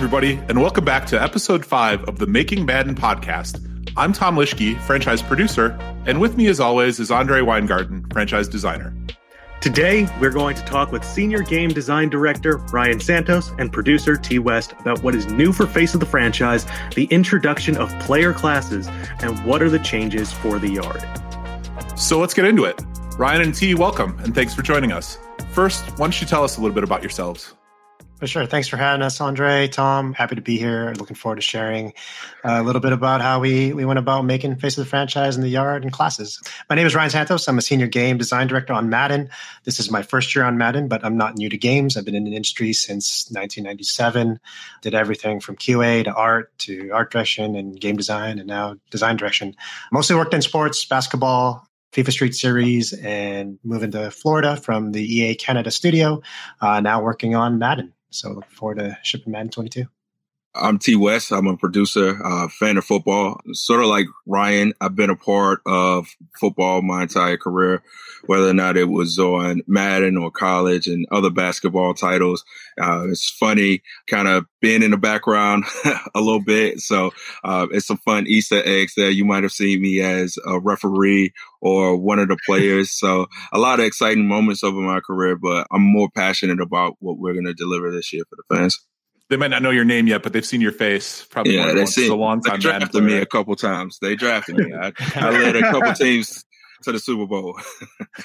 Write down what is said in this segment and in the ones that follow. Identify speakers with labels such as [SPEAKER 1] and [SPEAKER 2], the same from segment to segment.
[SPEAKER 1] everybody, and welcome back to episode five of the Making Madden podcast. I'm Tom Lischke, franchise producer, and with me, as always, is Andre Weingarten, franchise designer.
[SPEAKER 2] Today, we're going to talk with Senior Game Design Director Ryan Santos and producer T West about what is new for Face of the franchise, the introduction of player classes, and what are the changes for the yard.
[SPEAKER 1] So let's get into it. Ryan and T, welcome, and thanks for joining us. First, why don't you tell us a little bit about yourselves?
[SPEAKER 3] For sure. Thanks for having us, Andre, Tom. Happy to be here. Looking forward to sharing uh, a little bit about how we, we went about making Face of the franchise in the yard and classes. My name is Ryan Santos. I'm a senior game design director on Madden. This is my first year on Madden, but I'm not new to games. I've been in the industry since 1997. Did everything from QA to art to art direction and game design and now design direction. Mostly worked in sports, basketball, FIFA Street Series and moving to Florida from the EA Canada studio. Uh, now working on Madden. So looking forward to shipping Madden 22.
[SPEAKER 4] I'm T West. I'm a producer, uh, fan of football. Sort of like Ryan, I've been a part of football my entire career, whether or not it was on Madden or college and other basketball titles. Uh, it's funny kind of being in the background a little bit. So uh, it's some fun Easter eggs there. You might have seen me as a referee or one of the players. So a lot of exciting moments over my career, but I'm more passionate about what we're going to deliver this year for the fans
[SPEAKER 1] they might not know your name yet, but they've seen your face. Probably yeah, they've seen a long time.
[SPEAKER 4] They drafted me a couple times. They drafted me. I, I led a couple teams to the Super Bowl.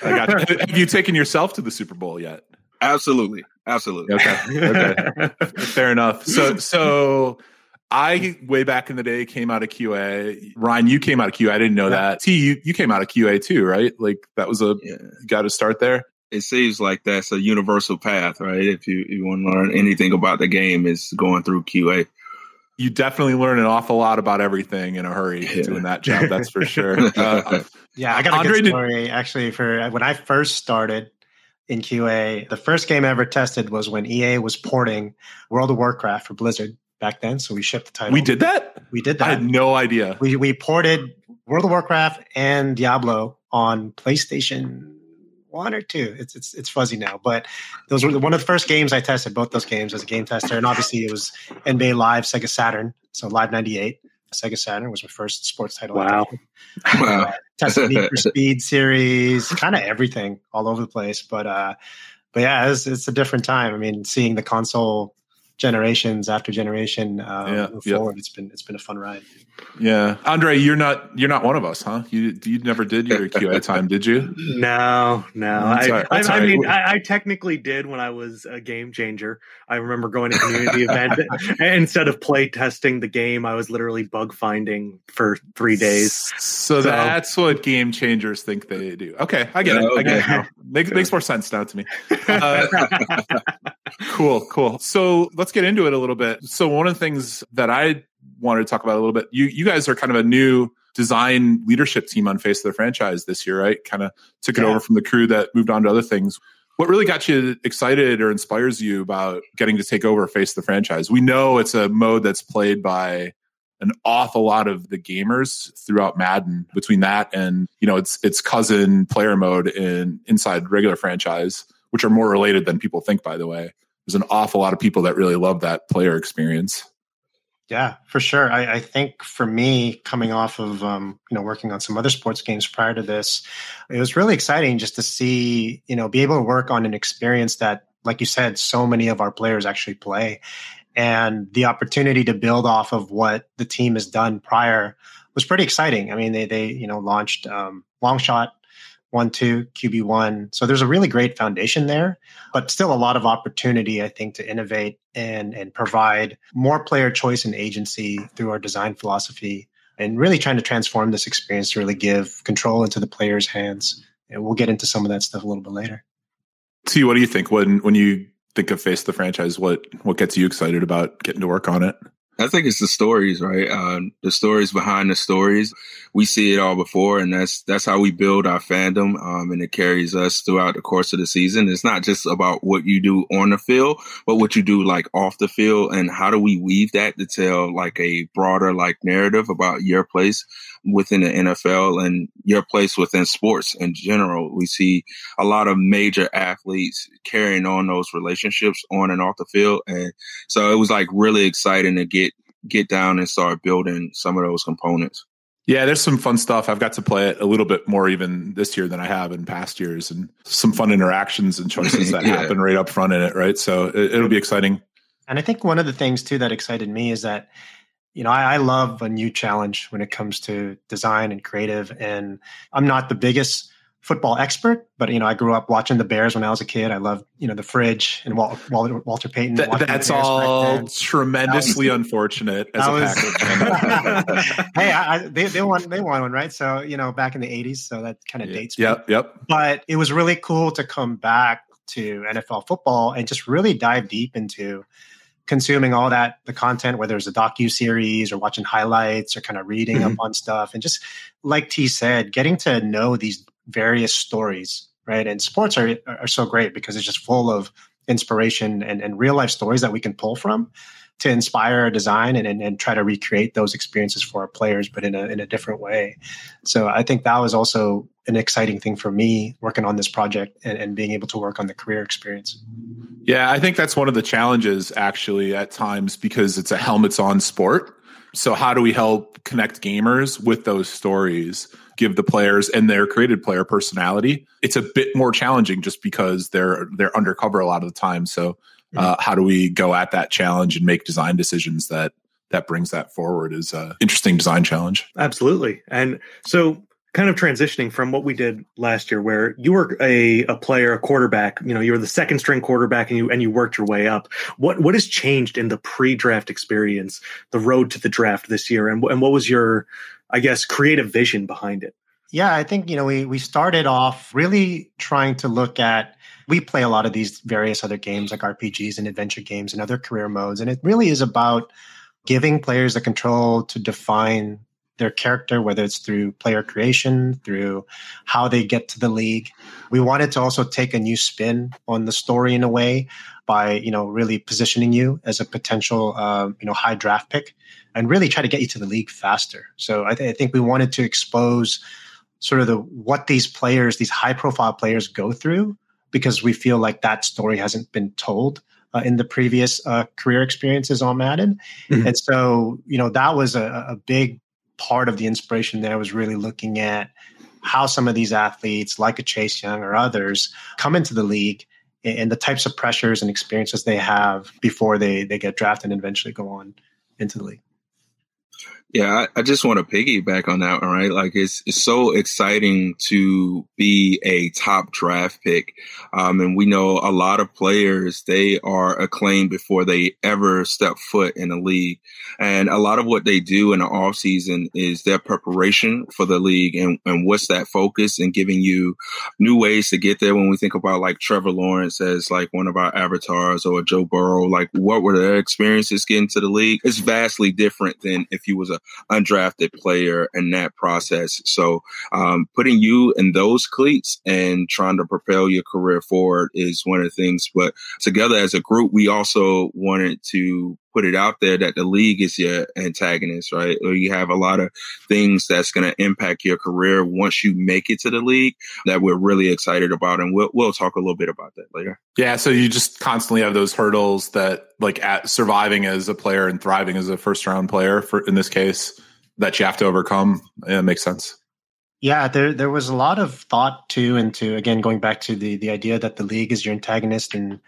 [SPEAKER 1] I got you. Have you taken yourself to the Super Bowl yet?
[SPEAKER 4] Absolutely, absolutely.
[SPEAKER 1] Okay, okay, fair enough. So, so I way back in the day came out of QA. Ryan, you came out of QA. I didn't know that. T, you, you came out of QA too, right? Like that was a yeah. got to start there
[SPEAKER 4] it seems like that's a universal path, right? If you, you want to learn anything about the game, is going through QA.
[SPEAKER 1] You definitely learn an awful lot about everything in a hurry yeah. doing that job. That's for sure. Uh,
[SPEAKER 3] yeah, I got a Andre good story did, actually. For when I first started in QA, the first game I ever tested was when EA was porting World of Warcraft for Blizzard back then. So we shipped the title.
[SPEAKER 1] We did that.
[SPEAKER 3] We did that. I
[SPEAKER 1] had no idea.
[SPEAKER 3] We we ported World of Warcraft and Diablo on PlayStation one or two. It's it's it's fuzzy now, but those were one of the first games I tested. Both those games as a game tester, and obviously it was NBA Live, Sega Saturn, so Live '98. Sega Saturn was my first sports title.
[SPEAKER 2] Wow!
[SPEAKER 3] wow. Uh, tested Need for Speed series, kind of everything, all over the place. But uh, but yeah, it's, it's a different time. I mean, seeing the console generations after generation uh, yeah, move yeah. forward. It's been it's been a fun ride.
[SPEAKER 1] Yeah, Andre, you're not you're not one of us, huh? You you never did your QA time, did you?
[SPEAKER 2] No, no. I, I, I, mean, I, I, technically did when I was a game changer. I remember going to community event instead of play testing the game, I was literally bug finding for three days.
[SPEAKER 1] So, so that's what game changers think they do. Okay, I get it. Okay. I get it. Now. Makes makes more sense now to me. Uh, cool, cool. So let's get into it a little bit. So one of the things that I wanted to talk about a little bit, you you guys are kind of a new design leadership team on Face of the franchise this year, right? Kind of took it yeah. over from the crew that moved on to other things. What really got you excited or inspires you about getting to take over Face of the franchise? We know it's a mode that's played by an awful lot of the gamers throughout Madden. Between that and you know its its cousin player mode in inside regular franchise, which are more related than people think. By the way, there's an awful lot of people that really love that player experience.
[SPEAKER 3] Yeah, for sure. I, I, think for me, coming off of um, you know working on some other sports games prior to this, it was really exciting just to see you know be able to work on an experience that, like you said, so many of our players actually play, and the opportunity to build off of what the team has done prior was pretty exciting. I mean, they they you know launched um, one, two, QB one. So there's a really great foundation there, but still a lot of opportunity, I think, to innovate and and provide more player choice and agency through our design philosophy and really trying to transform this experience to really give control into the player's hands. And we'll get into some of that stuff a little bit later.
[SPEAKER 1] T, what do you think when when you think of face the franchise? What what gets you excited about getting to work on it?
[SPEAKER 4] I think it's the stories, right? Uh, the stories behind the stories. We see it all before, and that's that's how we build our fandom, um, and it carries us throughout the course of the season. It's not just about what you do on the field, but what you do like off the field, and how do we weave that to tell like a broader like narrative about your place within the NFL and your place within sports in general. We see a lot of major athletes carrying on those relationships on and off the field, and so it was like really exciting to get get down and start building some of those components.
[SPEAKER 1] Yeah, there's some fun stuff. I've got to play it a little bit more even this year than I have in past years, and some fun interactions and choices that yeah. happen right up front in it. Right, so it, it'll be exciting.
[SPEAKER 3] And I think one of the things too that excited me is that you know, I, I, love a new challenge when it comes to design and creative. And I'm not the biggest football expert, but you know, I grew up watching the Bears when I was a kid. I loved, you know, the fridge and Walter, Walter, Walter Payton.
[SPEAKER 1] Th- that's all tremendously was, unfortunate as a was,
[SPEAKER 3] hey, I, they, they won, they won one, right? So, you know, back in the eighties. So that kind of
[SPEAKER 1] yeah.
[SPEAKER 3] dates.
[SPEAKER 1] Yep. Me. Yep.
[SPEAKER 3] But it was really cool to come back to NFL football and just really dive deep into consuming all that the content whether it's a docu series or watching highlights or kind of reading mm-hmm. up on stuff. And just like t said getting to know these various stories right? And sports are are so great because it's just full of inspiration and, and real life stories that we can pull from to inspire a design and, and, and try to recreate those experiences for our players, but in a, in a different way. So I think that was also an exciting thing for me working on this project and, and being able to work on the career experience.
[SPEAKER 1] Yeah, I think that's one of the challenges actually at times because it's a helmets on sport. So how do we help connect gamers with those stories? give the players and their created player personality. It's a bit more challenging just because they're they're undercover a lot of the time. So uh, how do we go at that challenge and make design decisions that that brings that forward is a interesting design challenge.
[SPEAKER 2] Absolutely. And so kind of transitioning from what we did last year where you were a, a player, a quarterback, you know, you were the second string quarterback and you and you worked your way up. What what has changed in the pre-draft experience, the road to the draft this year and and what was your I guess creative vision behind it?
[SPEAKER 3] Yeah, I think you know we we started off really trying to look at we play a lot of these various other games like RPGs and adventure games and other career modes. And it really is about giving players the control to define their character, whether it's through player creation, through how they get to the league. We wanted to also take a new spin on the story in a way by, you know, really positioning you as a potential, uh, you know, high draft pick and really try to get you to the league faster. So I, th- I think we wanted to expose sort of the what these players, these high profile players go through because we feel like that story hasn't been told uh, in the previous uh, career experiences on Madden. Mm-hmm. And so, you know, that was a, a big part of the inspiration there was really looking at how some of these athletes, like a Chase Young or others, come into the league and the types of pressures and experiences they have before they they get drafted and eventually go on into the league.
[SPEAKER 4] Yeah, I, I just want to piggyback on that one, right? Like it's it's so exciting to be a top draft pick. Um, and we know a lot of players, they are acclaimed before they ever step foot in a league. And a lot of what they do in the off season is their preparation for the league and, and what's that focus and giving you new ways to get there. When we think about like Trevor Lawrence as like one of our avatars or Joe Burrow, like what were their experiences getting to the league? It's vastly different than if you was a undrafted player in that process. So um, putting you in those cleats and trying to propel your career forward is one of the things. But together as a group, we also wanted to put it out there that the league is your antagonist, right? Or you have a lot of things that's going to impact your career once you make it to the league that we're really excited about. And we'll, we'll talk a little bit about that later.
[SPEAKER 1] Yeah. So you just constantly have those hurdles that like at surviving as a player and thriving as a first round player for, in this case, that you have to overcome. Yeah, it makes sense.
[SPEAKER 3] Yeah, there there was a lot of thought too into again going back to the the idea that the league is your antagonist and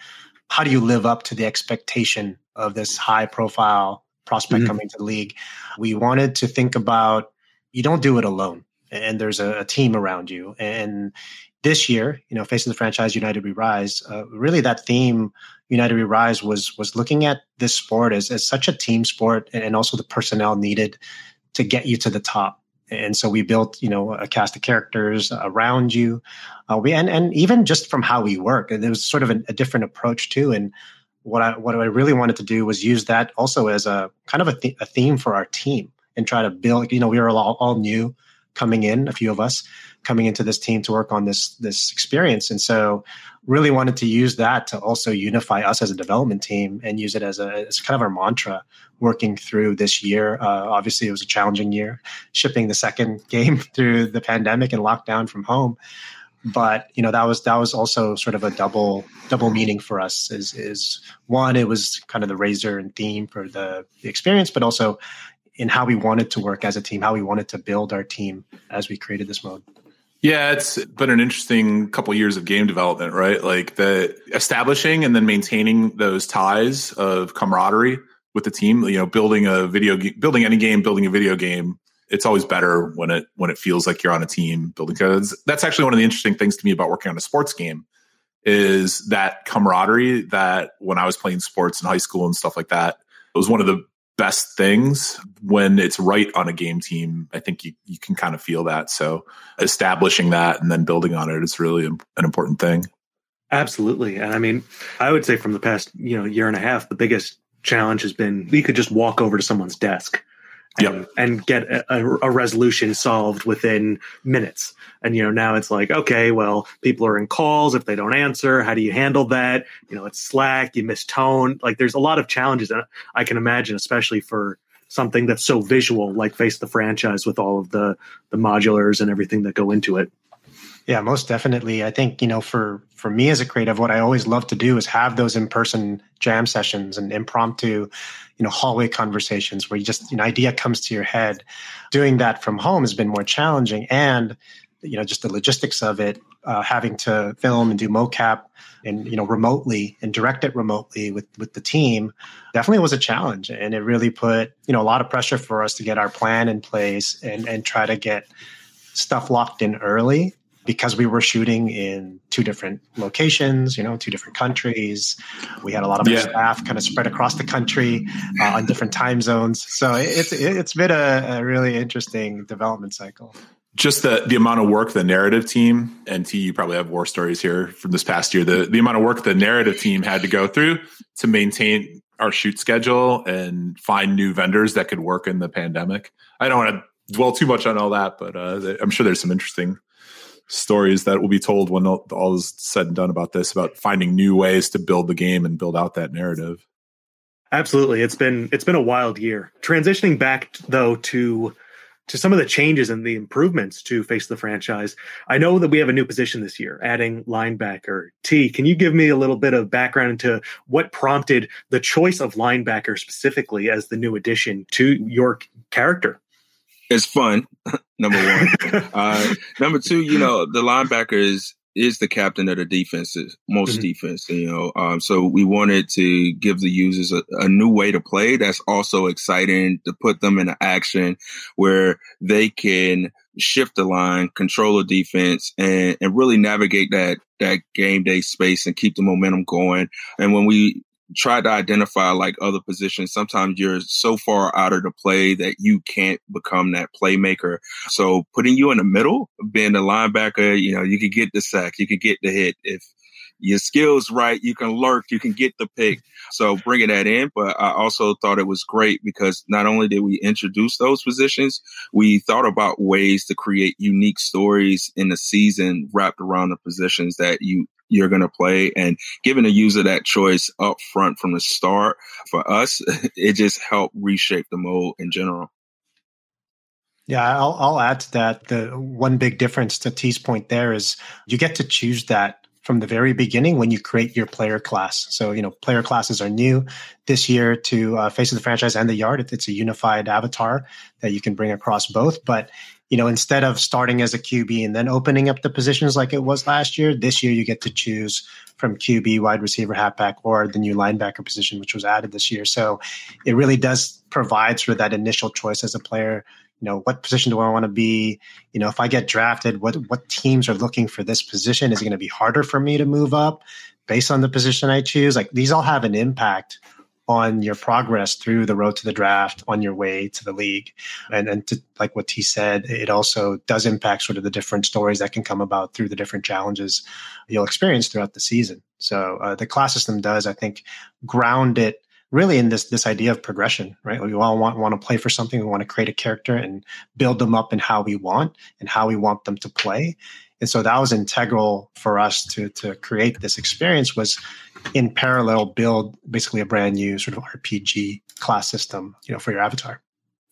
[SPEAKER 3] how do you live up to the expectation of this high profile prospect mm-hmm. coming to the league. We wanted to think about you don't do it alone and there's a, a team around you. And this year, you know, facing the franchise United We Rise, uh, really that theme United We Rise was was looking at this sport as, as such a team sport and also the personnel needed to get you to the top. And so we built, you know, a cast of characters around you. Uh, we and and even just from how we work, there was sort of a, different approach too. And what I what I really wanted to do was use that also as a kind of a, th- a theme for our team and try to build. You know, we were all, all new coming in, a few of us coming into this team to work on this this experience, and so really wanted to use that to also unify us as a development team and use it as a as kind of our mantra working through this year. Uh, obviously, it was a challenging year, shipping the second game through the pandemic and lockdown from home. But you know that was that was also sort of a double double meaning for us. Is is one, it was kind of the razor and theme for the, the experience, but also in how we wanted to work as a team, how we wanted to build our team as we created this mode.
[SPEAKER 1] Yeah, it's been an interesting couple years of game development, right? Like the establishing and then maintaining those ties of camaraderie with the team. You know, building a video, building any game, building a video game. It's always better when it when it feels like you're on a team building. Because that's actually one of the interesting things to me about working on a sports game is that camaraderie that when I was playing sports in high school and stuff like that, it was one of the best things when it's right on a game team. I think you, you can kind of feel that. So establishing that and then building on it is really an important thing.
[SPEAKER 2] Absolutely. And I mean, I would say from the past, you know, year and a half, the biggest challenge has been we could just walk over to someone's desk and, yep. and get a, a, resolution solved within minutes. And you know, now it's like, okay, well, people are in calls. If they don't answer, how do you handle that? You know, it's Slack. You miss tone. Like, there's a lot of challenges, and I can imagine, especially for something that's so visual, like Face the Franchise, with all of the the modulars and everything that go into it.
[SPEAKER 3] Yeah, most definitely. I think, you know, for for me as a creative, what I always love to do is have those in-person jam sessions and impromptu, you know, hallway conversations where you just an idea comes to your head. Doing that from home has been more challenging and you know, just the logistics of it, uh, having to film and do mocap and you know remotely and direct it remotely with with the team definitely was a challenge and it really put you know a lot of pressure for us to get our plan in place and and try to get stuff locked in early because we were shooting in two different locations, you know, two different countries. We had a lot of yeah. staff kind of spread across the country uh, on different time zones. So it's it's been a, a, really interesting development cycle.
[SPEAKER 1] Just the the amount of work the narrative team and T, you probably have war stories here from this past year. The the amount of work the narrative team had to go through to maintain our shoot schedule and find new vendors that could work in the pandemic. I don't want to dwell too much on all that, but uh, I'm sure there's some interesting stories that will be told when all, is said and done about this about finding new ways to build the game and build out that narrative.
[SPEAKER 2] Absolutely. It's been it's been a wild year. Transitioning back though to to some of the changes and the improvements to face the franchise i know that we have a new position this year adding linebacker t. Can you give me a little bit of background into what prompted the choice of linebacker specifically as the new addition to your character
[SPEAKER 4] it's fun. number one. uh, number two, you know, the linebacker is is the captain of the defenses, most mm-hmm. defense. You know, um, so we wanted to give the users a, a, new way to play. That's also exciting to put them in action where they can shift the line, control the defense, and and really navigate that that game day space and keep the momentum going. And when we try to identify like other positions. Sometimes you're so far out of the play that you can't become that playmaker. So putting you in the middle, being a linebacker, you know, you could get the sack, you could get the hit. If your skills right, you can lurk, you can get the pick. So bringing that in, but I also thought it was great because not only did we introduce those positions, we thought about ways to create unique stories in the season wrapped around the positions that you you're going to play and giving the user that choice up front from the start for us, it just helped reshape the mold in general.
[SPEAKER 3] Yeah, I'll, I'll add to that. The one big difference to T's point there is you get to choose that from the very beginning when you create your player class. So, you know, player classes are new this year to uh, Face of the Franchise and the Yard. It's a unified avatar that you can bring across both. But you know, instead of starting as a QB and then opening up the positions like it was last year, this year you get to choose from QB, wide receiver, halfback, or the new linebacker position, which was added this year. So it really does provide sort of that initial choice as a player. You know, what position do I want to be? You know, if I get drafted, what what teams are looking for this position? Is it going to be harder for me to move up based on the position I choose? Like these all have an impact on your progress through the road to the draft on your way to the league. And and to, like what T said, it also does impact sort of the different stories that can come about through the different challenges you'll experience throughout the season. So uh, the class system does, I think, ground it really in this this idea of progression, right? We all want want to play for something. We want to create a character and build them up in how we want and how we want them to play. And so that was integral for us to to create this experience was in parallel build basically a brand new sort of RPG class system, you know, for your avatar.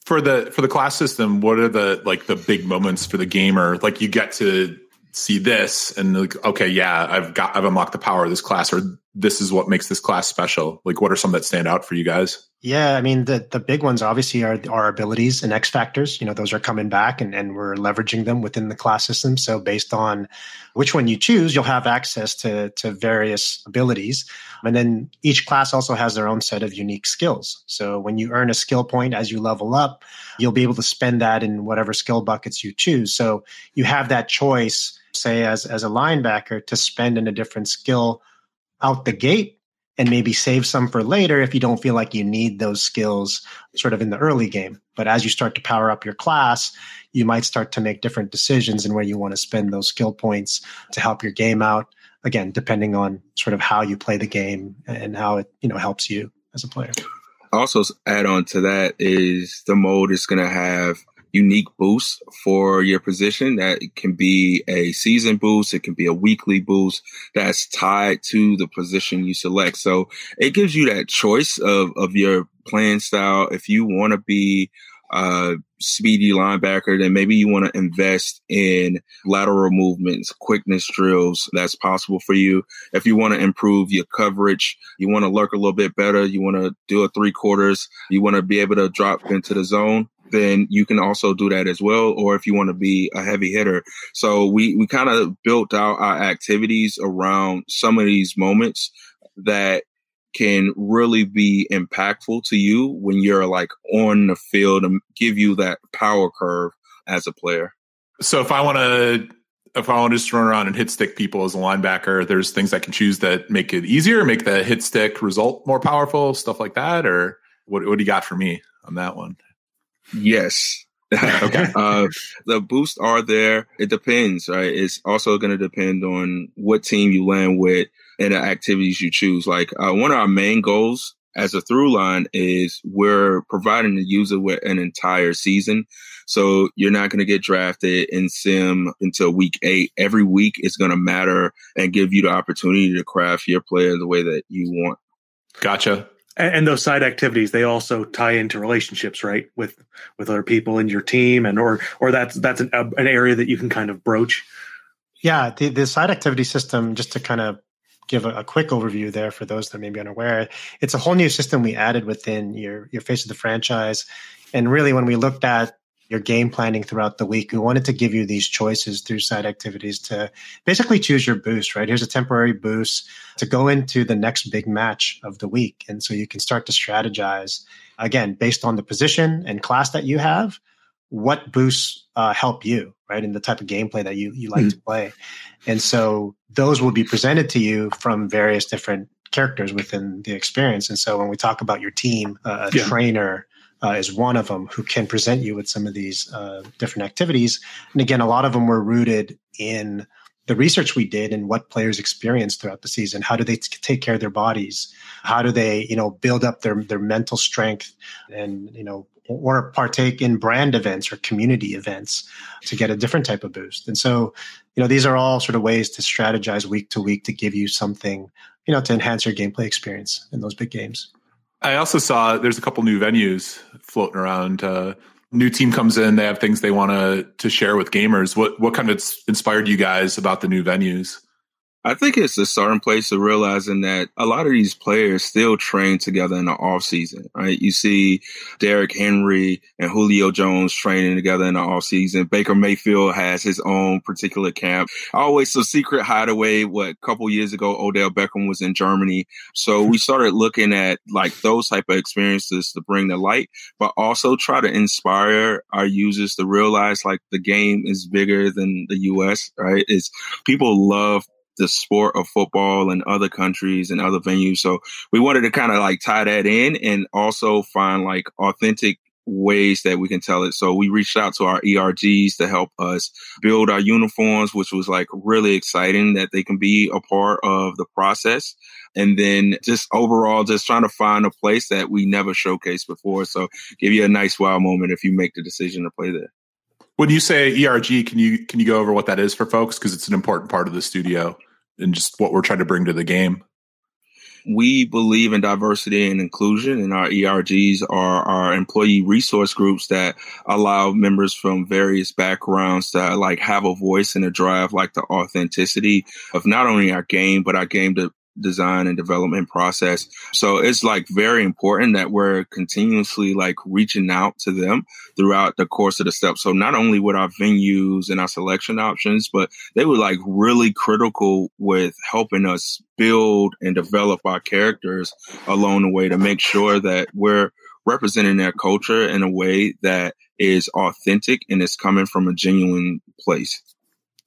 [SPEAKER 1] For the for the class system, what are the like the big moments for the gamer? Like you get to see this and like okay yeah i've got i've unlocked the power of this class or this is what makes this class special? Like what are some that stand out for you guys?
[SPEAKER 3] Yeah i mean the the big ones obviously are our abilities and x factors. You know those are coming back and, and we're leveraging them within the class system. So based on which one you choose you'll have access to to various abilities. And then each class also has their own set of unique skills. So when you earn a skill point as you level up you'll be able to spend that in whatever skill buckets you choose. So you have that choice say as as a linebacker to spend in a different skill out the gate and maybe save some for later if you don't feel like you need those skills sort of in the early game. But as you start to power up your class, you might start to make different decisions in where you want to spend those skill points to help your game out. Again, depending on sort of how you play the game and how it, you know, helps you as a player.
[SPEAKER 4] Also add on to that is the mode is going to have unique boost for your position. That can be a season boost. It can be a weekly boost that's tied to the position you select. So it gives you that choice of, of your playing style. If you want to be a speedy linebacker, then maybe you want to invest in lateral movements, quickness drills. That's possible for you. If you want to improve your coverage, you want to lurk a little bit better. You want to do a three quarters. You want to be able to drop into the zone then you can also do that as well. Or if you want to be a heavy hitter. So we, we kind of built out our activities around some of these moments that can really be impactful to you when you're like on the field and give you that power curve as a player.
[SPEAKER 1] So if I want to if I want to just run around and hit stick people as a linebacker, there's things I can choose that make it easier, make the hit stick result more powerful, stuff like that. Or what, what do you got for me on that one?
[SPEAKER 4] Yes. okay. uh, the boosts are there. It depends, right? It's also going to depend on what team you land with and the activities you choose. Like uh, one of our main goals as a through line is we're providing the user with an entire season. So you're not going to get drafted in sim until week eight. Every week is going to matter and give you the opportunity to craft your player the way that you want.
[SPEAKER 1] Gotcha
[SPEAKER 2] and, those side activities they also tie into relationships right? With with other people in your team and or or that's that's an, an area that you can kind of broach.
[SPEAKER 3] Yeah the, the side activity system just to kind of give a, a, quick overview there for those that may be unaware it's a whole new system we added within your your face of the franchise. And really when we looked at your game planning throughout the week. We wanted to give you these choices through side activities to basically choose your boost, right? Here's a temporary boost to go into the next big match of the week. And so you can start to strategize again based on the position and class that you have. What boosts uh, help you, right? In the type of gameplay that you, you like mm-hmm. to play. And so those will be presented to you from various different characters within the experience. And so when we talk about your team, uh, a yeah. trainer, uh, is one of them who can present you with some of these uh, different activities. And again, a lot of them were rooted in the research we did and what players experience throughout the season. How do they t- take care of their bodies? How do they, you know, build up their their mental strength and you know, or partake in brand events or community events to get a different type of boost? And so, you know, these are all sort of ways to strategize week to week to give you something, you know, to enhance your gameplay experience in those big games.
[SPEAKER 1] I also saw there's a couple new venues floating around. Uh, new team comes in, they have things they want to to share with gamers. What what kind of inspired you guys about the new venues?
[SPEAKER 4] I think it's a starting place of realizing that a lot of these players still train together in the off season, right? You see Derrick Henry and Julio Jones training together in the off season. Baker Mayfield has his own particular camp. Always some secret hideaway. What a couple years ago, Odell Beckham was in Germany. So we started looking at like those type of experiences to bring the light, but also try to inspire our users to realize like the game is bigger than the U.S. Right? Is people love the sport of football in other countries and other venues. So we wanted to kind of like tie that in and also find like authentic ways that we can tell it. So we reached out to our ERGs to help us build our uniforms, which was like really exciting that they can be a part of the process. And then just overall, just trying to find a place that we never showcased before. So give you a nice wow moment if you make the decision to play there.
[SPEAKER 1] When you say ERG, can you can you go over what that is for folks because it's an important part of the studio and just what we're trying to bring to the game?
[SPEAKER 4] we believe in diversity and inclusion and our ERGs are our employee resource groups that allow members from various backgrounds to like have a voice and a drive like the authenticity of not only our game, but our game to design and development process. So it's like very important that we're continuously like reaching out to them throughout the course of the steps. So not only with our venues and our selection options, but they were like really critical with helping us build and develop our characters along the way to make sure that we're representing their culture in a way that is authentic and is coming from a genuine place.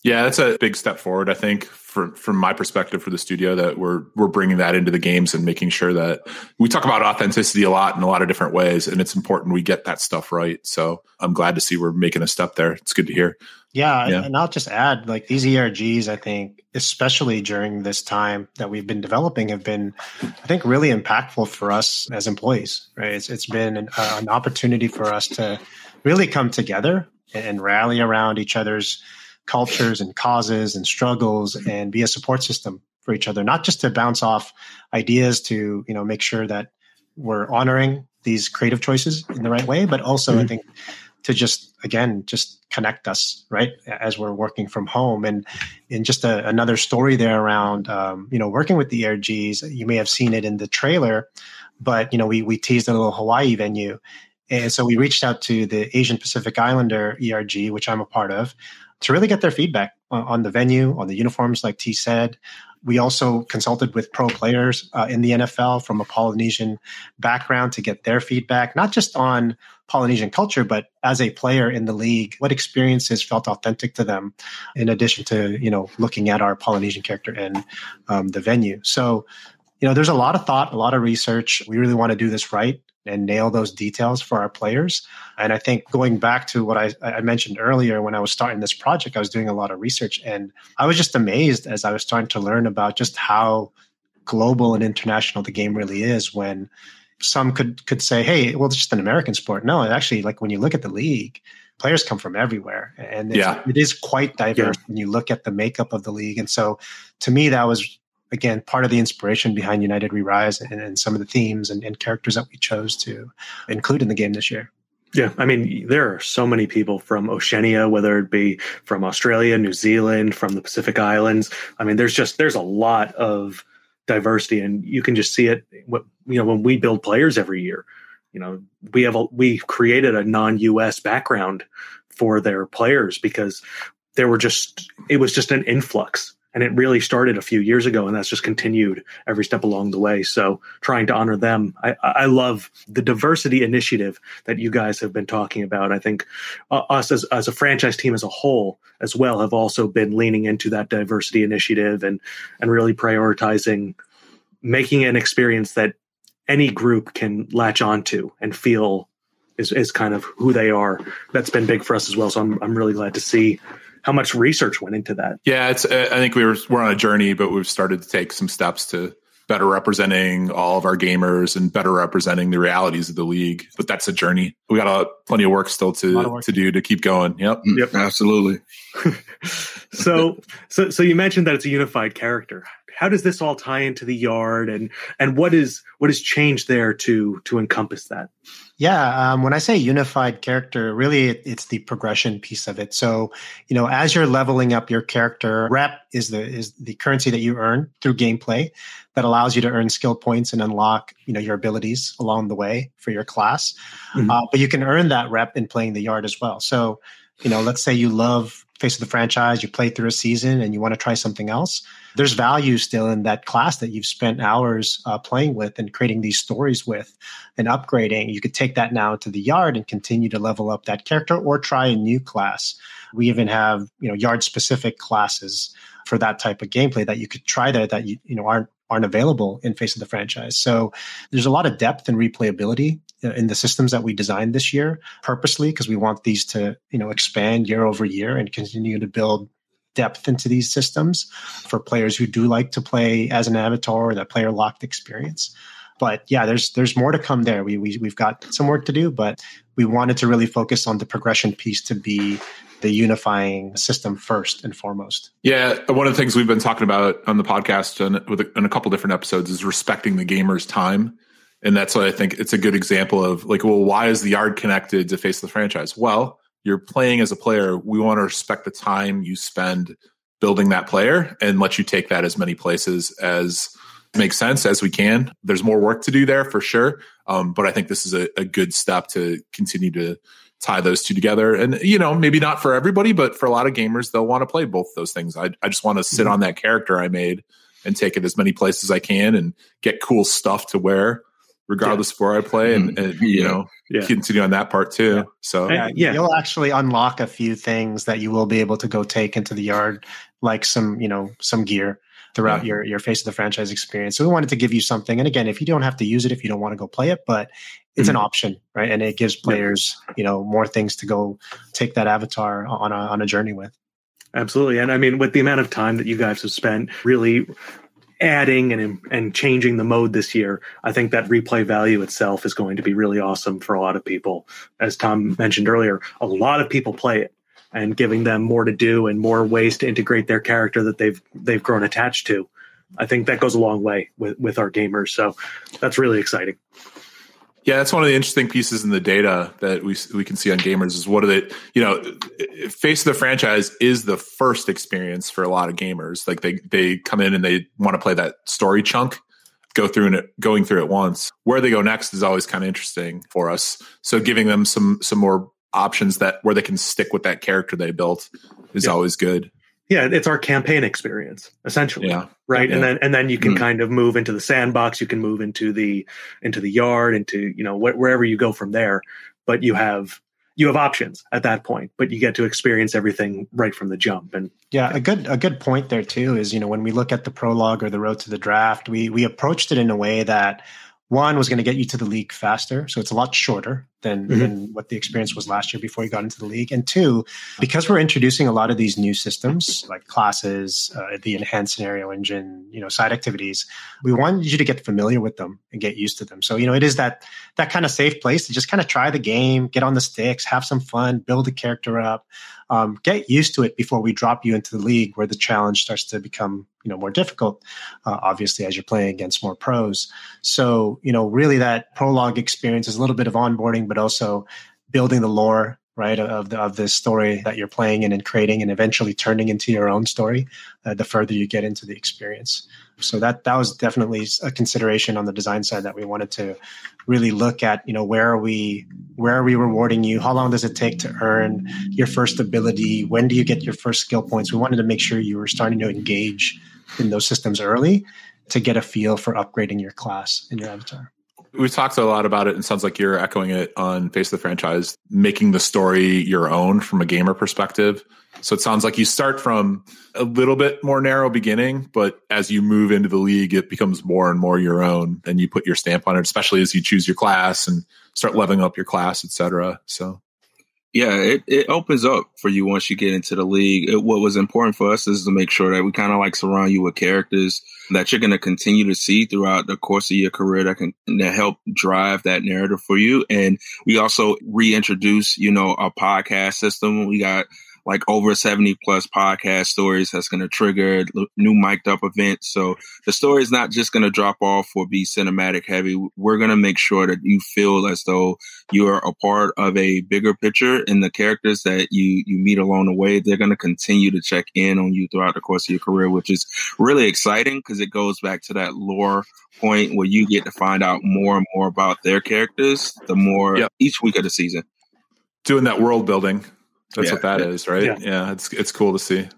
[SPEAKER 1] Yeah, that's a big step forward. I think for, from my perspective for the studio that we're we're bringing that into the games and making sure that we talk about authenticity a lot in a lot of different ways, and it's important we get that stuff right. So I'm glad to see we're making a step there. It's good to hear.
[SPEAKER 3] Yeah, yeah. and I'll just add like these ERGs. I think, especially during this time that we've been developing, have been, I think, really impactful for us as employees. Right, it's it's been an, uh, an opportunity for us to really come together and rally around each other's cultures and causes and struggles and be a support system for each other, not just to bounce off ideas to, you know, make sure that we're honoring these creative choices in the right way, but also mm-hmm. I think to just again just connect us right as we're working from home and in just a, another story there around um, you know working with the ergs you may have seen it in the trailer but you know we we teased a little hawaii venue and so we reached out to the asian pacific islander erg which i'm a part of to really get their feedback on, the venue, on the uniforms, like T said. We also consulted with pro players uh, in the NFL from a Polynesian background to get their feedback, not just on Polynesian culture, but as a player in the league, what experiences felt authentic to them, in addition to you know looking at our Polynesian character and um, the venue. So, you know, there's a lot of thought, a lot of research. We really want to do this right and nail those details for our players. And I think going back to what I, I, mentioned earlier, when I was starting this project, I was doing a lot of research and I was just amazed as I was starting to learn about just how global and international the game really is when some could could say, hey, well, it's just an American sport. No, actually, like when you look at the league, players come from everywhere. And yeah. it is quite diverse yeah. when you look at the makeup of the league. And so to me, that was again part of the inspiration behind United We Rise and, and some of the themes and, and, characters that we chose to include in the game this year.
[SPEAKER 2] Yeah, I mean, there are so many people from Oceania, whether it be from Australia, New Zealand, from the Pacific Islands. I mean, there's just there's a lot of diversity, and you can just see it. What You know, when we build players every year, you know, we have a, we created a non-U.S. background for their players because there were just it was just an influx and it really started a few years ago and that's just continued every step along the way. So trying to honor them i, I love the diversity initiative that you guys have been talking about. I think uh, us as, as a franchise team as a whole as well have also been leaning into that diversity initiative and and really prioritizing making an experience that any group can latch onto and feel is, is kind of who they are. That's been big for us as well. So i'm, I'm really glad to see how much research went into that.
[SPEAKER 1] Yeah, it's. I think we were we're on a journey, but we've started to take some steps to better representing all of our gamers and better representing the realities of the league. But that's a journey. We got a, plenty of work still to work. to do to keep going. Yep.
[SPEAKER 4] Mm, yep. Absolutely.
[SPEAKER 2] so so so you mentioned that it's a unified character. How does this all tie into the yard and and what is what has changed there to to encompass that?
[SPEAKER 3] Yeah, um, when I say unified character, really it, it's the progression piece of it. So, you know, as you're leveling up your character, rep is the is the currency that you earn through gameplay that allows you to earn skill points and unlock, you know, your abilities along the way for your class. Mm-hmm. Uh, but you can earn that rep in playing the yard as well. So, you know, let's say you love face of the franchise, you play through a season and you want to try something else, there's value still in that class that you've spent hours uh, playing with and creating these stories with and upgrading. You could take that now to the yard and continue to level up that character or try a new class. We even have, you know, yard specific classes for that type of gameplay that you could try there that you, you know, aren't aren't available in face of the franchise. So there's a lot of depth and replayability in the systems that we designed this year purposely because we want these to you know expand year over year and continue to build depth into these systems for players who do like to play as an avatar or that player locked experience but yeah there's there's more to come there we, we we've got some work to do but we wanted to really focus on the progression piece to be the unifying system first and foremost.
[SPEAKER 1] Yeah, one of the things we've been talking about on the podcast and with a, in a couple different episodes is respecting the gamer's time. And that's what I think it's a good example of like, well, why is the yard connected to face the franchise? Well, you're playing as a player. We want to respect the time you spend building that player and let you take that as many places as makes sense as we can. There's more work to do there for sure. Um, but I think this is a, a good step to continue to tie those two together. And, you know, maybe not for everybody, but for a lot of gamers, they'll want to play both those things. I, I just want to sit mm-hmm. on that character I made and take it as many places as I can and get cool stuff to wear regardless yeah. of where I play and, mm-hmm. and you know, yeah. continue on that part too. Yeah. So
[SPEAKER 3] yeah, yeah, you'll actually unlock a few things that you will be able to go take into the yard, like some, you know, some gear throughout your your face of the franchise experience. So we wanted to give you something. And again, if you don't have to use it, if you don't want to go play it, but it's mm-hmm. an option, right? And it gives players, you know, more things to go take that avatar on a on a journey with.
[SPEAKER 2] Absolutely. And I mean, with the amount of time that you guys have spent really adding and and changing the mode this year, I think that replay value itself is going to be really awesome for a lot of people. As Tom mentioned earlier, a lot of people play it and giving them more to do and more ways to integrate their character that they've they've grown attached to. I think that goes a long way with with our gamers. So that's really exciting.
[SPEAKER 1] Yeah, that's one of the interesting pieces in the data that we we can see on gamers is what are they, you know, face of the franchise is the first experience for a lot of gamers. Like they they come in and they want to play that story chunk, go through it going through it once. Where they go next is always kind of interesting for us. So giving them some some more options that where they can stick with that character they built is yeah. always good.
[SPEAKER 2] Yeah, it's our campaign experience essentially. Yeah. Right. Yeah. And then and then you can mm-hmm. kind of move into the sandbox, you can move into the into the yard, into, you know, wh- wherever you go from there, but you have you have options at that point, but you get to experience everything right from the jump. And
[SPEAKER 3] yeah, a good a good point there too is you know when we look at the prologue or the road to the draft, we we approached it in a way that one was going to get you to the league faster, so it's a lot shorter than, mm-hmm. than what the experience was last year before you got into the league. And two, because we're introducing a lot of these new systems like classes, uh, the enhanced scenario engine, you know, side activities, we wanted you to get familiar with them and get used to them. So you know, it is that that kind of safe place to just kind of try the game, get on the sticks, have some fun, build a character up, um, get used to it before we drop you into the league where the challenge starts to become you know more difficult uh, obviously as you're playing against more pros so you know really that prologue experience is a little bit of onboarding but also building the lore right of the, of this story that you're playing in and creating and eventually turning into your own story uh, the further you get into the experience. So that that was definitely a consideration on the design side that we wanted to really look at you know where are we where are we rewarding you? How long does it take to earn your first ability? When do you get your first skill points? We wanted to make sure you were starting to engage in those systems early to get a feel for upgrading your class and your avatar.
[SPEAKER 1] We've talked a lot about it, and sounds like you're echoing it on Face of the Franchise, making the story your own from a gamer perspective. So it sounds like you start from a little bit more narrow beginning, but as you move into the league, it becomes more and more your own, and you put your stamp on it, especially as you choose your class and start leveling up your class, etc. So
[SPEAKER 4] yeah, it, it opens up for you once you get into the league. It, what was important for us is to make sure that we kind of like surround you with characters that you're going to continue to see throughout the course of your career that can that help drive that narrative for you. And we also reintroduce, you know, a podcast system. We got like over 70 plus podcast stories that's going to trigger new mic'd up events. So the story is not just going to drop off or be cinematic heavy. We're going to make sure that you feel as though you are a part of a bigger picture and the characters that you, you meet along the way, they're going to continue to check in on you throughout the course of your career, which is really exciting because it goes back to that lore point where you get to find out more and more about their characters the more yep. each week of the season.
[SPEAKER 1] Doing that world building That's yeah. what that is, right? Yeah. yeah, it's it's cool to see.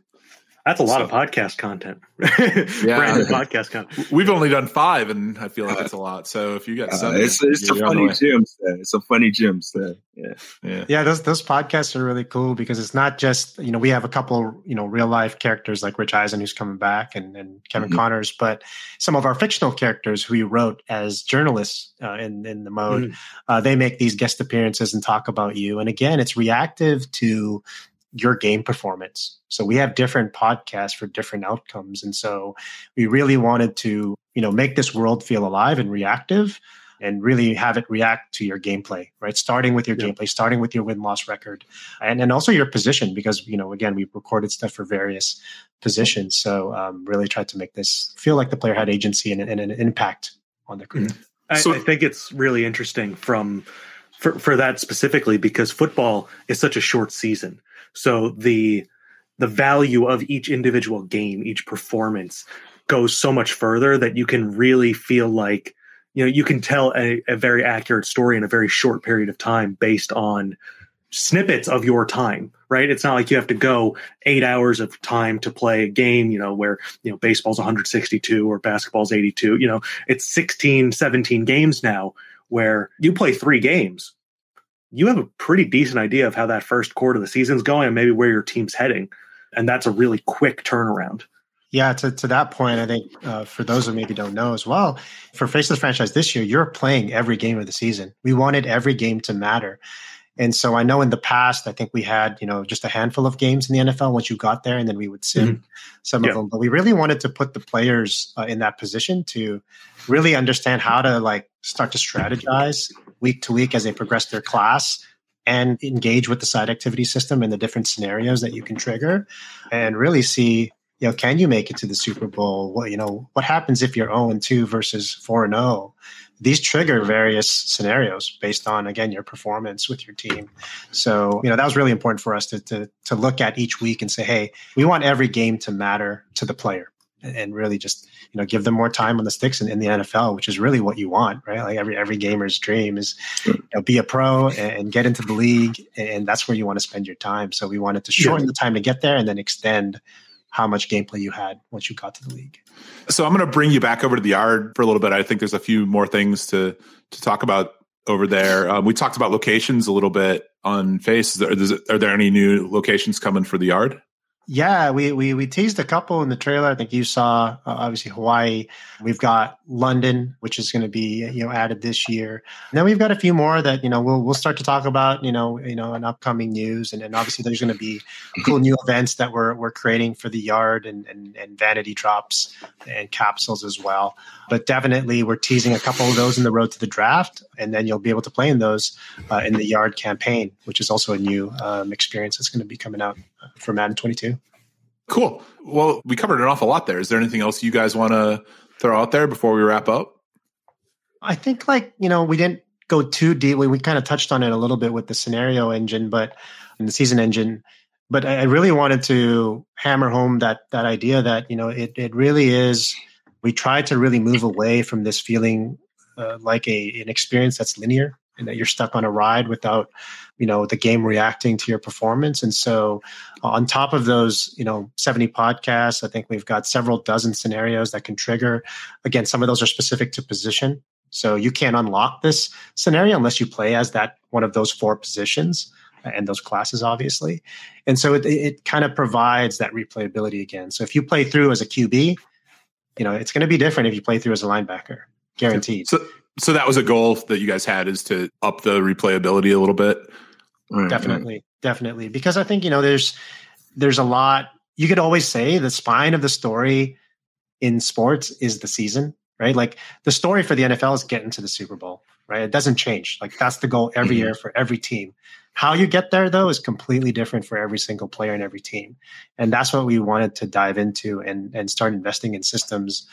[SPEAKER 2] That's a lot so, of podcast content. yeah, Branded podcast content.
[SPEAKER 1] We've only done five, and I feel like it's a lot. So if you got
[SPEAKER 4] uh, it's it's a funny gems. It's a funny gems. Yeah,
[SPEAKER 3] yeah, yeah. Those those podcasts are really cool because it's not just you know we have a couple you know real life characters like Rich Eisen who's coming back and, and Kevin mm-hmm. Connors, but some of our fictional characters who we wrote as journalists uh, in in the mode, mm-hmm. uh, they make these guest appearances and talk about you. And again, it's reactive to your game performance. So we have different podcasts for different outcomes. And so we really wanted to, you know, make this world feel alive and reactive and really have it react to your gameplay, right? Starting with your yeah. gameplay, starting with your win loss record and, and also your position, because, you know, again, we recorded stuff for various positions. So um, really tried to make this feel like the player had agency and, and an impact on the career. Mm-hmm.
[SPEAKER 2] I, so, I think it's really interesting from for, for that specifically because football is such a short season. So the the value of each individual game, each performance goes so much further that you can really feel like you know you can tell a, a very accurate story in a very short period of time based on snippets of your time right? It's not like you have to go eight hours of time to play a game you know where you know baseball's 162 or basketball's 82 you know it's 16 17 games now where you play three games you have a pretty decent idea of how that first quarter of the season's going and maybe where your team's heading. And that's a really quick turnaround.
[SPEAKER 3] Yeah, to, to that point, I think uh, for those who maybe don't know as well, for Face of the Franchise this year, you're playing every game of the season. We wanted every game to matter. And so I know in the past, I think we had, you know, just a handful of games in the NFL once you got there, and then we would sim mm-hmm. some yeah. of them. But we really wanted to put the players uh, in that position to really understand how to like start to strategize week to week as they progress their class and engage with the side activity system and the different scenarios that you can trigger and really see you know can you make it to the super bowl what you know what happens if you're 0 and 2 versus 4 and 0 these trigger various scenarios based on again your performance with your team so you know that was really important for us to to, to look at each week and say hey we want every game to matter to the player and really just you know give them more time on the sticks in, in, the NFL, which is really what you want, right? Like every every gamer's dream is you know, be a pro and, and, get into the league, and that's where you want to spend your time. So we wanted to shorten yeah. the time to get there and then extend how much gameplay you had once you got to the league.
[SPEAKER 1] So I'm going to bring you back over to the yard for a little bit. I think there's a few more things to to talk about over there. Um, we talked about locations a little bit on Face. Is there, are there any new locations coming for the yard?
[SPEAKER 3] Yeah, we, we we teased a couple in the trailer. I think you saw uh, obviously Hawaii. We've got London, which is going to be you know added this year. And then we've got a few more that you know we'll we'll start to talk about you know you know in upcoming news. And, and obviously there's going to be cool new events that we're we're creating for the yard and, and and vanity drops and capsules as well. But definitely we're teasing a couple of those in the road to the draft, and then you'll be able to play in those uh, in the yard campaign, which is also a new um, experience that's going to be coming out for Madden 22.
[SPEAKER 1] Cool. Well, we covered an awful lot there. Is there anything else you guys want to throw out there before we wrap up?
[SPEAKER 3] I think, like, you know, we didn't go too deep. We, we kind of touched on it a little bit with the scenario engine, but in the season engine. But I really wanted to hammer home that that idea that you know it it really is. We try to really move away from this feeling uh, like a an experience that's linear and that you're stuck on a ride without you know the game reacting to your performance. And so uh, on top of those you know 70 podcasts i think we've got several dozen scenarios that can trigger. Again some of those are specific to position. So you can't unlock this scenario unless you play as that one of those four positions uh, and those classes obviously. And so it, it kind of provides that replayability again. So if you play through as a qb you know it's going to be different if you play through as a linebacker guaranteed.
[SPEAKER 1] So so that was a goal that you guys had is to up the replayability a little bit.
[SPEAKER 3] Right, definitely, right. definitely. Because I think you know there's there's a lot. You could always say the spine of the story in sports is the season, right? Like the story for the NFL is getting to the Super Bowl, right? It doesn't change. Like that's the goal every mm-hmm. year for every team. How you get there though is completely different for every single player and every team. And that's what we wanted to dive into and and start investing in systems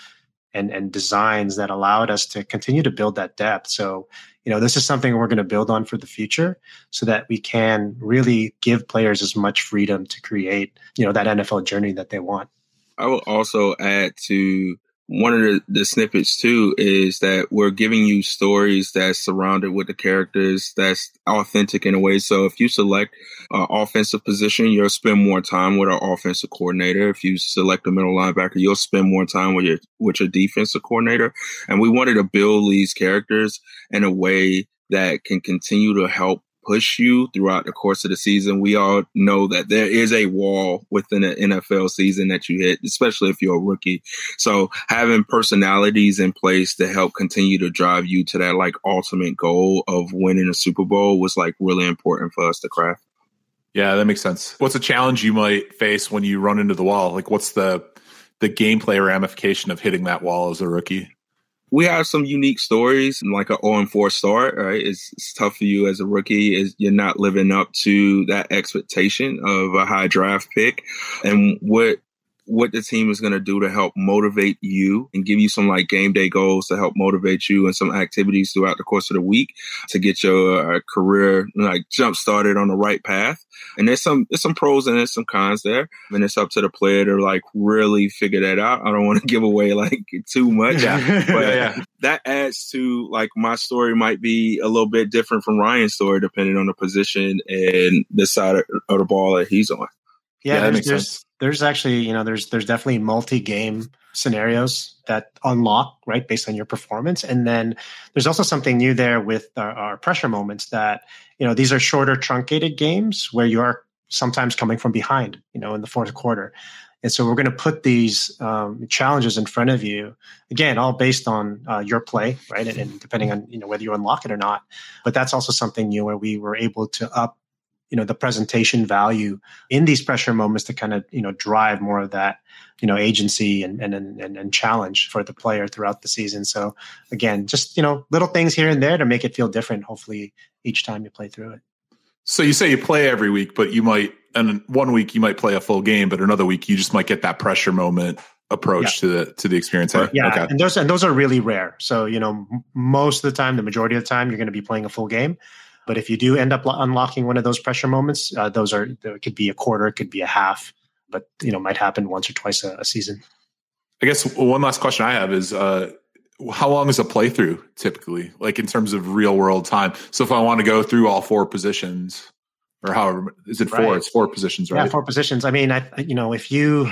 [SPEAKER 3] and, and designs that allowed us to continue to build that depth. So, you know, this is something we're going to build on for the future so that we can really give players as much freedom to create, you know, that NFL journey that they want.
[SPEAKER 4] I will also add to one of the, the, snippets too is that we're giving you stories that's surrounded with the characters that's authentic in a way. So if you select an offensive position, you'll spend more time with our offensive coordinator. If you select a middle linebacker, you'll spend more time with your with your defensive coordinator. And we wanted to build these characters in a way that can continue to help push you throughout the course of the season. We all know that there is a wall within an NFL season that you hit, especially if you're a rookie. So having personalities in place to help continue to drive you to that like ultimate goal of winning a Super Bowl was like really important for us to craft.
[SPEAKER 1] Yeah, that makes sense. What's a challenge you might face when you run into the wall? Like what's the the gameplay ramification of hitting that wall as a rookie?
[SPEAKER 4] We have some unique stories like an 0 and 4 start, right? It's, it's tough for you as a rookie is you're not living up to that expectation of a high draft pick. And what what the team is going to do to help motivate you and give you some like game day goals to help motivate you and some activities throughout the course of the week to get your uh, career like jump started on the right path. And there's some there's some pros and there's some cons there, and it's up to the player to like really figure that out. I don't want to give away like too much, yeah. but yeah. that adds to like my story might be a little bit different from Ryan's story depending on the position and the side of the ball that he's on.
[SPEAKER 3] Yeah, yeah there's, there's, there's, actually, you know, there's there's definitely multi-game scenarios that unlock, right, based on your performance. And then there's also something new there with our, our pressure moments that, you know, these are shorter truncated games where you are sometimes coming from behind, you know, in the fourth quarter. And so we're going to put these um, challenges in front of you, again, all based on uh, your play, right? And, and, depending on you know whether you unlock it or not. But that's also something new where we were able to up you know the presentation value in these pressure moments to kind of you know drive more of that you know agency and and and, and challenge for the player throughout the season. So again just you know little things here and there to make it feel different hopefully each time you play through it.
[SPEAKER 1] So you say you play every week but you might and one week you might play a full game but another week you just might get that pressure moment approach yeah. to the to the experience
[SPEAKER 3] yeah okay. and those and those are really rare. So you know most of the time the majority of the time you're going to be playing a full game but if you do end up unlocking one of those pressure moments, uh, those are it could be a quarter, it could be a half, but you know might happen once or twice a, a season.
[SPEAKER 1] I guess one last question I have is uh, how long is a playthrough typically, like in terms of real world time? So if I want to go through all four positions, or however is it four? Right. It's four positions, right?
[SPEAKER 3] Yeah, four positions. I mean, I you know if you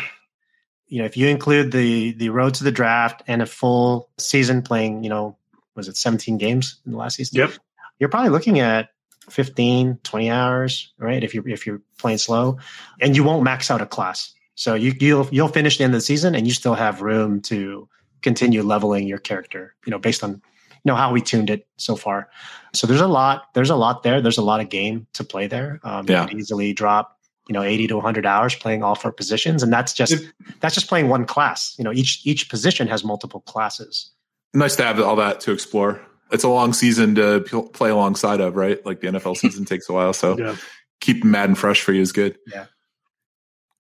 [SPEAKER 3] you know if you include the the road to the draft and a full season playing, you know, was it 17 games in the last season?
[SPEAKER 2] Yep
[SPEAKER 3] you're probably looking at 15, 20 hours, right? If you're if you're playing slow, and you won't max out a class. So you you'll you'll finish the end of the season and you still have room to continue leveling your character, you know, based on you know how we tuned it so far. So there's a lot, there's a lot there. There's a lot of game to play there. Um, yeah. You could easily drop, you know, 80 to 100 hours playing all four positions, and that's just that's just playing one class. You know, each each position has multiple classes.
[SPEAKER 1] Nice to have all that to explore it's a long season to play alongside of, right? Like the NFL season takes a while, so yeah. keep Madden fresh for you is good.
[SPEAKER 3] Yeah.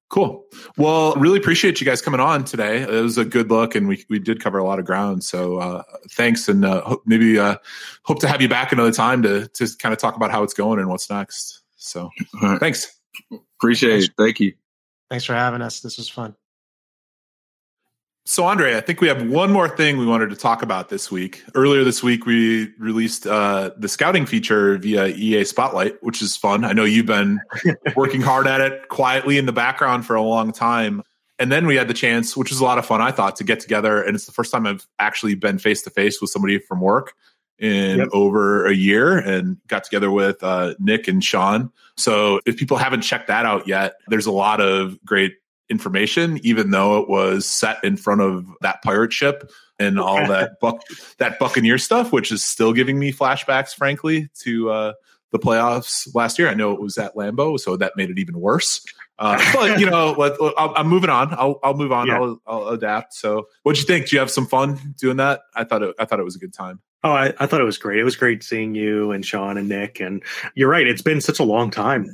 [SPEAKER 1] Cool. Well, really appreciate you guys coming on today. It was a good look, and we we did cover a lot of ground. So uh, thanks, and uh, maybe uh, hope to have you back another time to to kind of talk about how it's going and what's next. So right. thanks.
[SPEAKER 4] Appreciate thanks. it. Thank you.
[SPEAKER 3] Thanks for having us. This was fun.
[SPEAKER 1] So, Andre, I think we have one more thing we wanted to talk about this week. Earlier this week, we released uh, the scouting feature via EA Spotlight, which is fun. I know you've been working hard at it quietly in the background for a long time. And then we had the chance, which was a lot of fun, I thought, to get together. And it's the first time I've actually been face to face with somebody from work in yep. over a year and got together with uh, Nick and Sean. So if people haven't checked that out yet, there's a lot of great information, even though it was set in front of that pirate ship and all that buck that Buccaneer stuff, which is still giving me flashbacks, frankly, to uh, the playoffs last year. I know it was at Lambeau, so that made it even worse. Uh, but you know, let, I'm moving on. I'll, I'll move on. Yeah. I'll, I'll, adapt. So, what'd you think? Do you have some fun doing that? I thought it, I thought it was a good time.
[SPEAKER 2] Oh, I, I, thought it was great. It was great seeing you and Sean and Nick. And you're right; it's been such a long time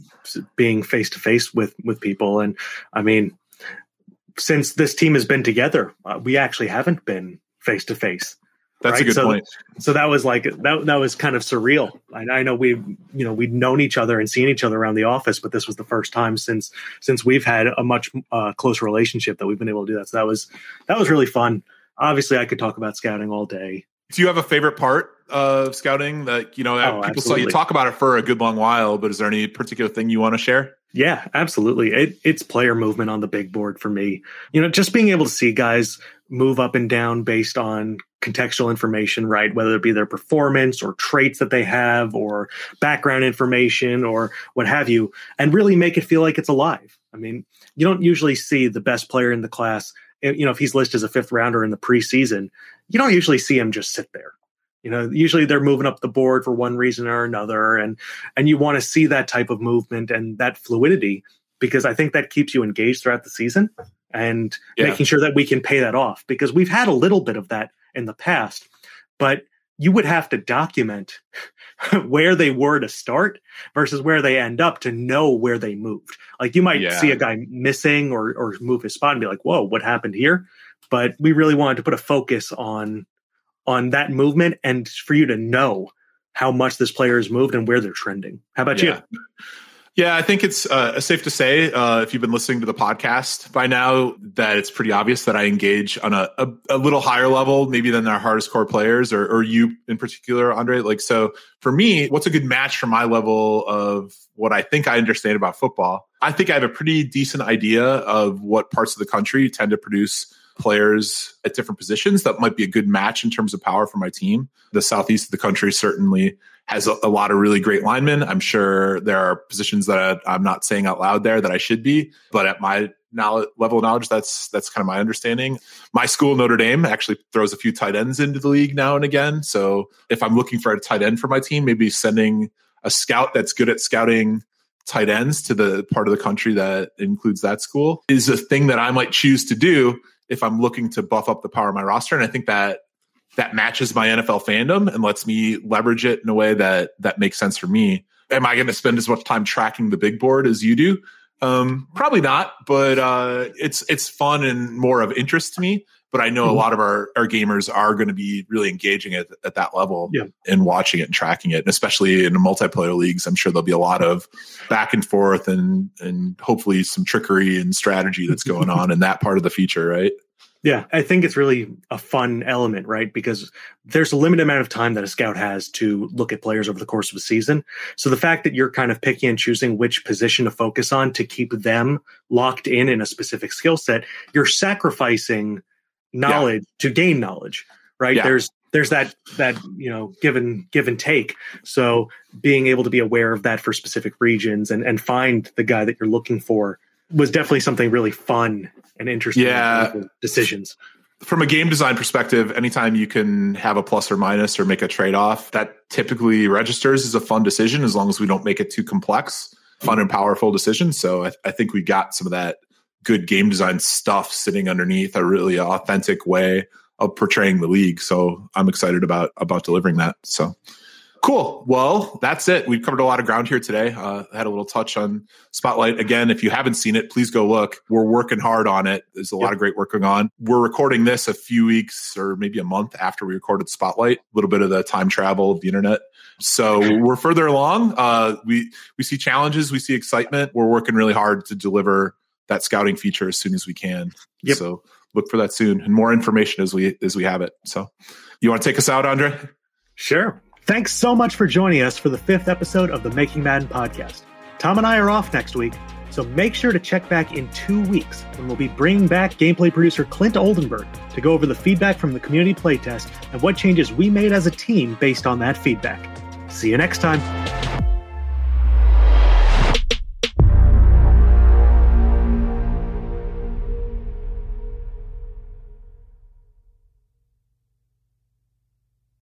[SPEAKER 2] being face to face with with people. And I mean, since this team has been together, uh, we actually haven't been face to face.
[SPEAKER 1] That's right? a good
[SPEAKER 2] so,
[SPEAKER 1] point.
[SPEAKER 2] So that was like that. That was kind of surreal. I, I know we, you know, we'd known each other and seen each other around the office, but this was the first time since since we've had a much uh, closer relationship that we've been able to do that. So that was that was really fun. obviously I could talk about scouting all day.
[SPEAKER 1] Do you have a favorite part of scouting that you know oh, people saw you talk about it for a good long while, but is there any particular thing you want to share?
[SPEAKER 2] Yeah, absolutely. It, it's player movement on the big board for me. You know, just being able to see guys move up and down based on contextual information, right? Whether it be their performance or traits that they have or background information or what have you, and really make it feel like it's alive. I mean, you don't usually see the best player in the class, Eh, you know, if he's listed as a fifth rounder in the preseason, you don't usually see him just sit there. You know, usually they're moving up the board for one reason or another, and and you want to see that type of movement and that fluidity because I think that keeps you engaged throughout the season and yeah. making sure that we can pay that off because we've had a little bit of that in the past, but you would have to document where they were to start versus where they end up to know where they moved. Like you might yeah. see a guy missing or or move his spot and be like, "Whoa, what happened here?" But we really wanted to put a focus on on that movement and for you to know how much this player has moved and where they're trending. How about
[SPEAKER 1] yeah. you? Yeah, I think it's uh, safe to say uh, if you've been listening to the podcast by now that it's pretty obvious that I engage on a, a, a little higher level, maybe than our hardest core players or, or, you in particular, Andre. Like, so for me, what's a good match for my level of what I think I understand about football? I think I have a pretty decent idea of what parts of the country tend to produce players at different positions that might be a good match in terms of power for my team. The southeast of the country certainly has a, a lot of really great linemen. I'm sure there are positions that I, am not saying out loud there that I should be, but at my knowledge, level of knowledge, that's that's kind of my understanding. My school, Notre Dame, actually throws a few tight ends into the league now and again. So if I'm looking for a tight end for my team, maybe sending a scout that's good at scouting tight ends to the part of the country that includes that school is a thing that I might choose to do if I'm looking to buff up the power of my roster. And I think that that matches my NFL fandom and lets me leverage it in a way that that makes sense for me. Am I going to spend as much time tracking the big board as you do? Um, probably not, but uh, it's it's fun and more of interest to me. But I know mm-hmm. a lot of our, our gamers are going to be really engaging at, at that level yeah. and watching it and tracking it, and especially in the multiplayer leagues. I'm sure there'll be a lot of back and forth and and hopefully some trickery and strategy that's going on in that part of the feature, right?
[SPEAKER 2] Yeah, I think it's really a fun element, right? Because there's a limited amount of time that a scout has to look at players over the course of a season. So the fact that you're kind of picking and choosing which position to focus on to keep them locked in in a specific skill set, you're sacrificing knowledge yeah. to gain knowledge, right? Yeah. There's there's that that you know give and give and take. So being able to be aware of that for specific regions and and find the guy that you're looking for was definitely something really fun and interesting
[SPEAKER 1] yeah.
[SPEAKER 2] decisions.
[SPEAKER 1] From a game design perspective, anytime you can have a plus or minus or make a trade off, that typically registers as a fun decision as long as we don't make it too complex, fun and powerful decision. So I, I think we got some of that good game design stuff sitting underneath a really authentic way of portraying the league. So I'm excited about about delivering that. So Cool. Well, that's it. We've covered a lot of ground here today. Uh, I had a little touch on Spotlight. Again, if you haven't seen it, please go look. We're working hard on it. There's a yep. lot of great work going on. We're recording this a few weeks or maybe a month after we recorded Spotlight. A little bit of the time travel of the internet. So we're further along. Uh, we we see challenges. We see excitement. We're working really hard to deliver that scouting feature as soon as we can. Yep. So look for that soon and more information as we as we have it. So you want to take us out, Andre?
[SPEAKER 2] Sure. Thanks so much for joining us for the fifth episode of the Making Madden podcast. Tom and I are off next week, so make sure to check back in two weeks when we'll be bringing back gameplay producer Clint Oldenburg to go over the feedback from the community playtest and what changes we made as a team based on that feedback. See you next time.